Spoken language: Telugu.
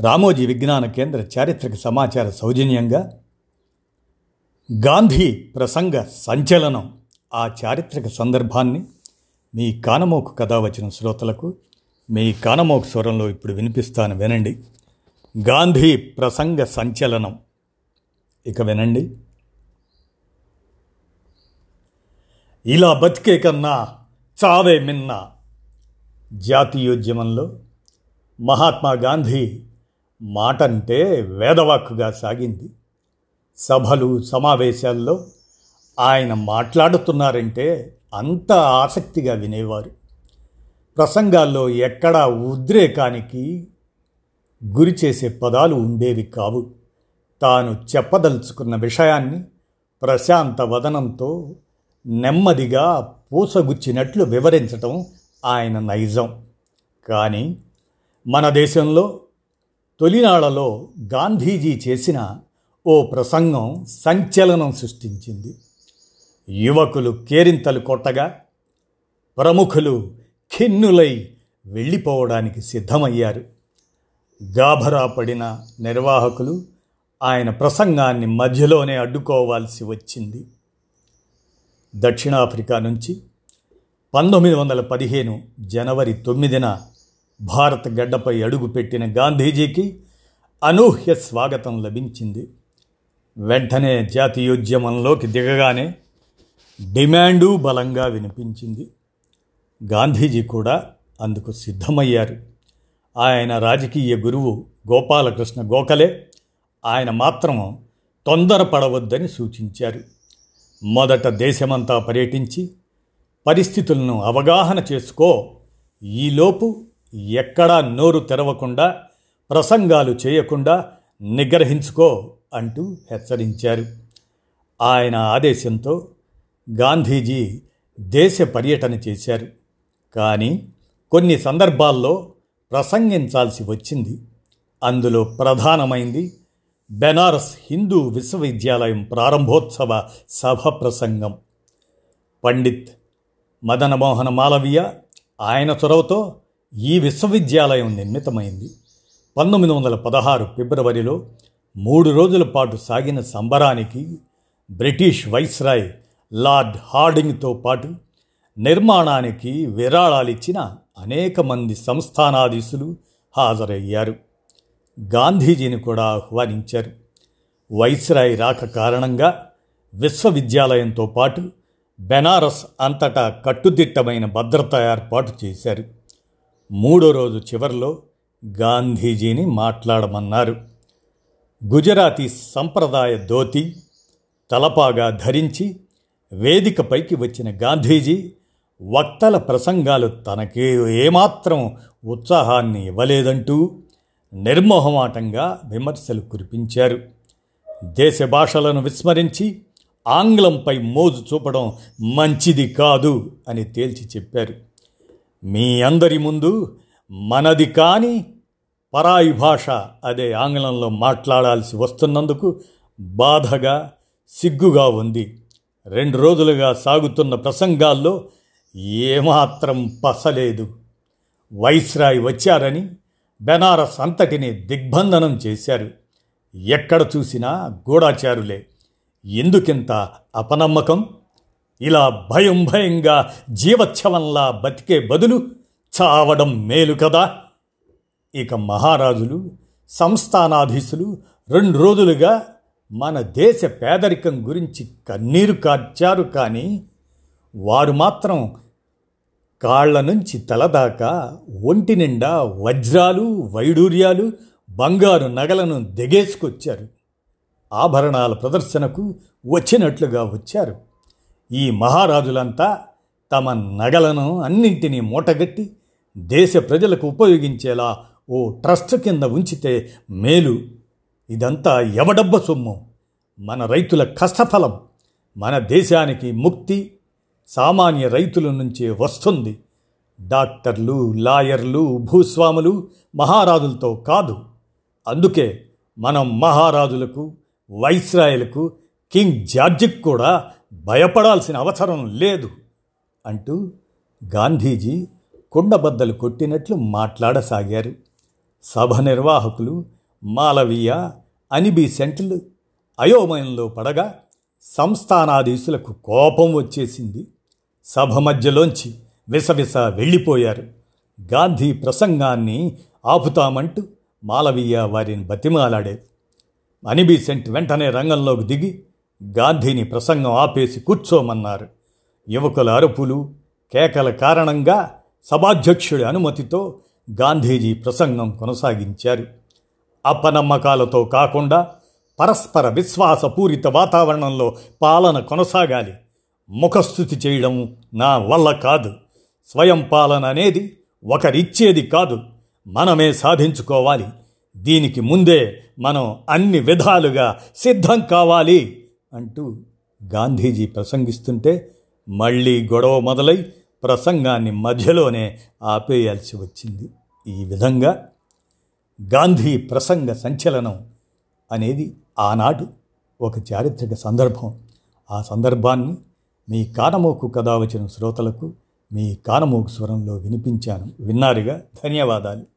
రామోజీ విజ్ఞాన కేంద్ర చారిత్రక సమాచార సౌజన్యంగా గాంధీ ప్రసంగ సంచలనం ఆ చారిత్రక సందర్భాన్ని మీ కానమోకు కథ వచ్చిన శ్రోతలకు మీ కానమోకు స్వరంలో ఇప్పుడు వినిపిస్తాను వినండి. గాంధీ ప్రసంగ సంచలనం. ఇక వినండి. ఇలా బతికే కన్నా చావే మిన్న. జాతీయోద్యమంలో మహాత్మా గాంధీ మాటంటే వేదవాక్కుగా సాగింది. సభలు సమావేశాల్లో ఆయన మాట్లాడుతున్నారంటే అంత ఆసక్తిగా వినేవారు. ప్రసంగాల్లో ఎక్కడా ఉద్రేకానికి గురి చేసే పదాలు ఉండేవి కావు. తాను చెప్పదలుచుకున్న విషయాన్ని ప్రశాంత వదనంతో నెమ్మదిగా పూసగుచ్చినట్లు వివరించటం ఆయన నైజం. కానీ మన దేశంలో తొలినాళ్ళలో గాంధీజీ చేసిన ఓ ప్రసంగం సంచలనం సృష్టించింది. యువకులు కేరింతలు కొట్టగా ప్రముఖులు ఖిన్నులై వెళ్ళిపోవడానికి సిద్ధమయ్యారు. గాభరా పడిన నిర్వాహకులు ఆయన ప్రసంగాన్ని మధ్యలోనే అడ్డుకోవాల్సి వచ్చింది. దక్షిణాఫ్రికా నుంచి పంతొమ్మిది వందల పదిహేను జనవరి తొమ్మిదిన భారత గడ్డపై అడుగుపెట్టిన గాంధీజీకి అనూహ్య స్వాగతం లభించింది. వెంటనే జాతీయోద్యమంలోకి దిగగానే డిమాండు బలంగా వినిపించింది. గాంధీజీ కూడా అందుకు సిద్ధమయ్యారు. ఆయన రాజకీయ గురువు గోపాలకృష్ణ గోఖలే ఆయన మాత్రం తొందరపడవద్దని సూచించారు. మొదట దేశమంతా పర్యటించి పరిస్థితులను అవగాహన చేసుకో ఈలోపు ఎక్కడా నోరు తెరవకుండా ప్రసంగాలు చేయకుండా నిగ్రహించుకో అంటూ హెచ్చరించారు. ఆయన ఆదేశంతో గాంధీజీ దేశ పర్యటన చేశారు. కానీ కొన్ని సందర్భాల్లో ప్రసంగించాల్సి వచ్చింది. అందులో ప్రధానమైంది బెనారస్ హిందూ విశ్వవిద్యాలయం ప్రారంభోత్సవ సభ ప్రసంగం. పండిత్ మదనమోహన మాలవీయ ఆయన చొరవతో ఈ విశ్వవిద్యాలయం నిర్మితమైంది. పంతొమ్మిది వందల పదహారు ఫిబ్రవరిలో మూడు రోజుల పాటు సాగిన సంబరానికి బ్రిటిష్ వైస్రాయ్ లార్డ్ హార్డింగ్తో పాటు నిర్మాణానికి విరాళాలిచ్చిన అనేక మంది సంస్థానాధీశులు హాజరయ్యారు. గాంధీజీని కూడా ఆహ్వానించారు. వైస్రాయ్ రాక కారణంగా విశ్వవిద్యాలయంతో పాటు బెనారస్ అంతటా కట్టుదిట్టమైన భద్రత ఏర్పాటు చేశారు. మూడో రోజు చివరిలో గాంధీజీని మాట్లాడమన్నారు. గుజరాతీ సంప్రదాయ ధోతి తలపాగా ధరించి వేదికపైకి వచ్చిన గాంధీజీ వక్తల ప్రసంగాలు తనకి ఏమాత్రం ఉత్సాహాన్ని ఇవ్వలేదంటూ నిర్మోహమాటంగా విమర్శలు కురిపించారు. దేశ భాషలను విస్మరించి ఆంగ్లంపై మోజు చూపడం మంచిది కాదు అని తేల్చి చెప్పారు. మీ అందరి ముందు మనది కాని పరాయి భాష అదే ఆంగ్లంలో మాట్లాడాల్సి వస్తున్నందుకు బాధగా సిగ్గుగా ఉంది. రెండు రోజులుగా సాగుతున్న ప్రసంగాల్లో ఏమాత్రం పసలేదు. వైస్రాయ్ వచ్చారని బెనారస్ అంతటిని దిగ్బంధనం చేశారు. ఎక్కడ చూసినా గూఢాచారులే. ఎందుకింత అపనమ్మకం? ఇలా భయం భయంగా జీవచ్ఛవంలా బతికే బదులు చావడం మేలు కదా? ఇక మహారాజులు సంస్థానాధీశులు రెండు రోజులుగా మన దేశ పేదరికం గురించి కన్నీరు కార్చారు కానీ వారు మాత్రం కాళ్ళ నుంచి తలదాకా ఒంటి నిండా వజ్రాలు వైడూర్యాలు బంగారు నగలను దిగేసుకొచ్చారు. ఆభరణాల ప్రదర్శనకు వచ్చినట్లుగా వచ్చారు. ఈ మహారాజులంతా తమ నగలను అన్నింటినీ మూటగట్టి దేశ ప్రజలకు ఉపయోగించేలా ఓ ట్రస్ట్ కింద ఉంచితే మేలు. ఇదంతా ఎవడబ్బ సొమ్ము. మన రైతుల కష్టఫలం మన దేశానికి ముక్తి సామాన్య రైతుల నుంచే వస్తుంది. డాక్టర్లు లాయర్లు భూస్వాములు మహారాజులతో కాదు. అందుకే మనం మహారాజులకు వైస్రాయలకు కింగ్ జార్జిక్ కూడా భయపడాల్సిన అవసరం లేదు అంటూ గాంధీజీ కుండబద్దలు కొట్టినట్లు మాట్లాడసాగారు. సభ నిర్వాహకులు మాలవీయ అనిబీ సెంట్లు అయోమయంలో పడగా సంస్థానాధీశులకు కోపం వచ్చేసింది. సభ మధ్యలోంచి విసవిస వెళ్ళిపోయారు. గాంధీ ప్రసంగాన్ని ఆపుతామంటూ మాలవీయ వారిని బతిమాలాడే అనిబీసెంట్ వెంటనే రంగంలోకి దిగి గాంధీని ప్రసంగం ఆపేసి కూర్చోమన్నారు. యువకుల అరుపులు కేకల కారణంగా సభాధ్యక్షుడి అనుమతితో గాంధీజీ ప్రసంగం కొనసాగించారు. అపనమ్మకాలతో కాకుండా పరస్పర విశ్వాసపూరిత వాతావరణంలో పాలన కొనసాగాలి. ముఖస్థుతి చేయడం నా వల్ల కాదు. స్వయం పాలన అనేది ఒకరిచ్చేది కాదు. మనమే సాధించుకోవాలి. దీనికి ముందే మనం అన్ని విధాలుగా సిద్ధం కావాలి. అంటూ గాంధీజీ ప్రసంగిస్తుంటే మళ్ళీ గొడవ మొదలై ప్రసంగాన్ని మధ్యలోనే ఆపేయాల్సి వచ్చింది. ఈ విధంగా గాంధీ ప్రసంగ సంచలనం అనేది ఆనాడు ఒక చారిత్రక సందర్భం. ఆ సందర్భాన్ని మీ కానమోకు కథ వచ్చిన శ్రోతలకు మీ కానమోకు స్వరంలో వినిపించాను. విన్నారుగా? ధన్యవాదాలు.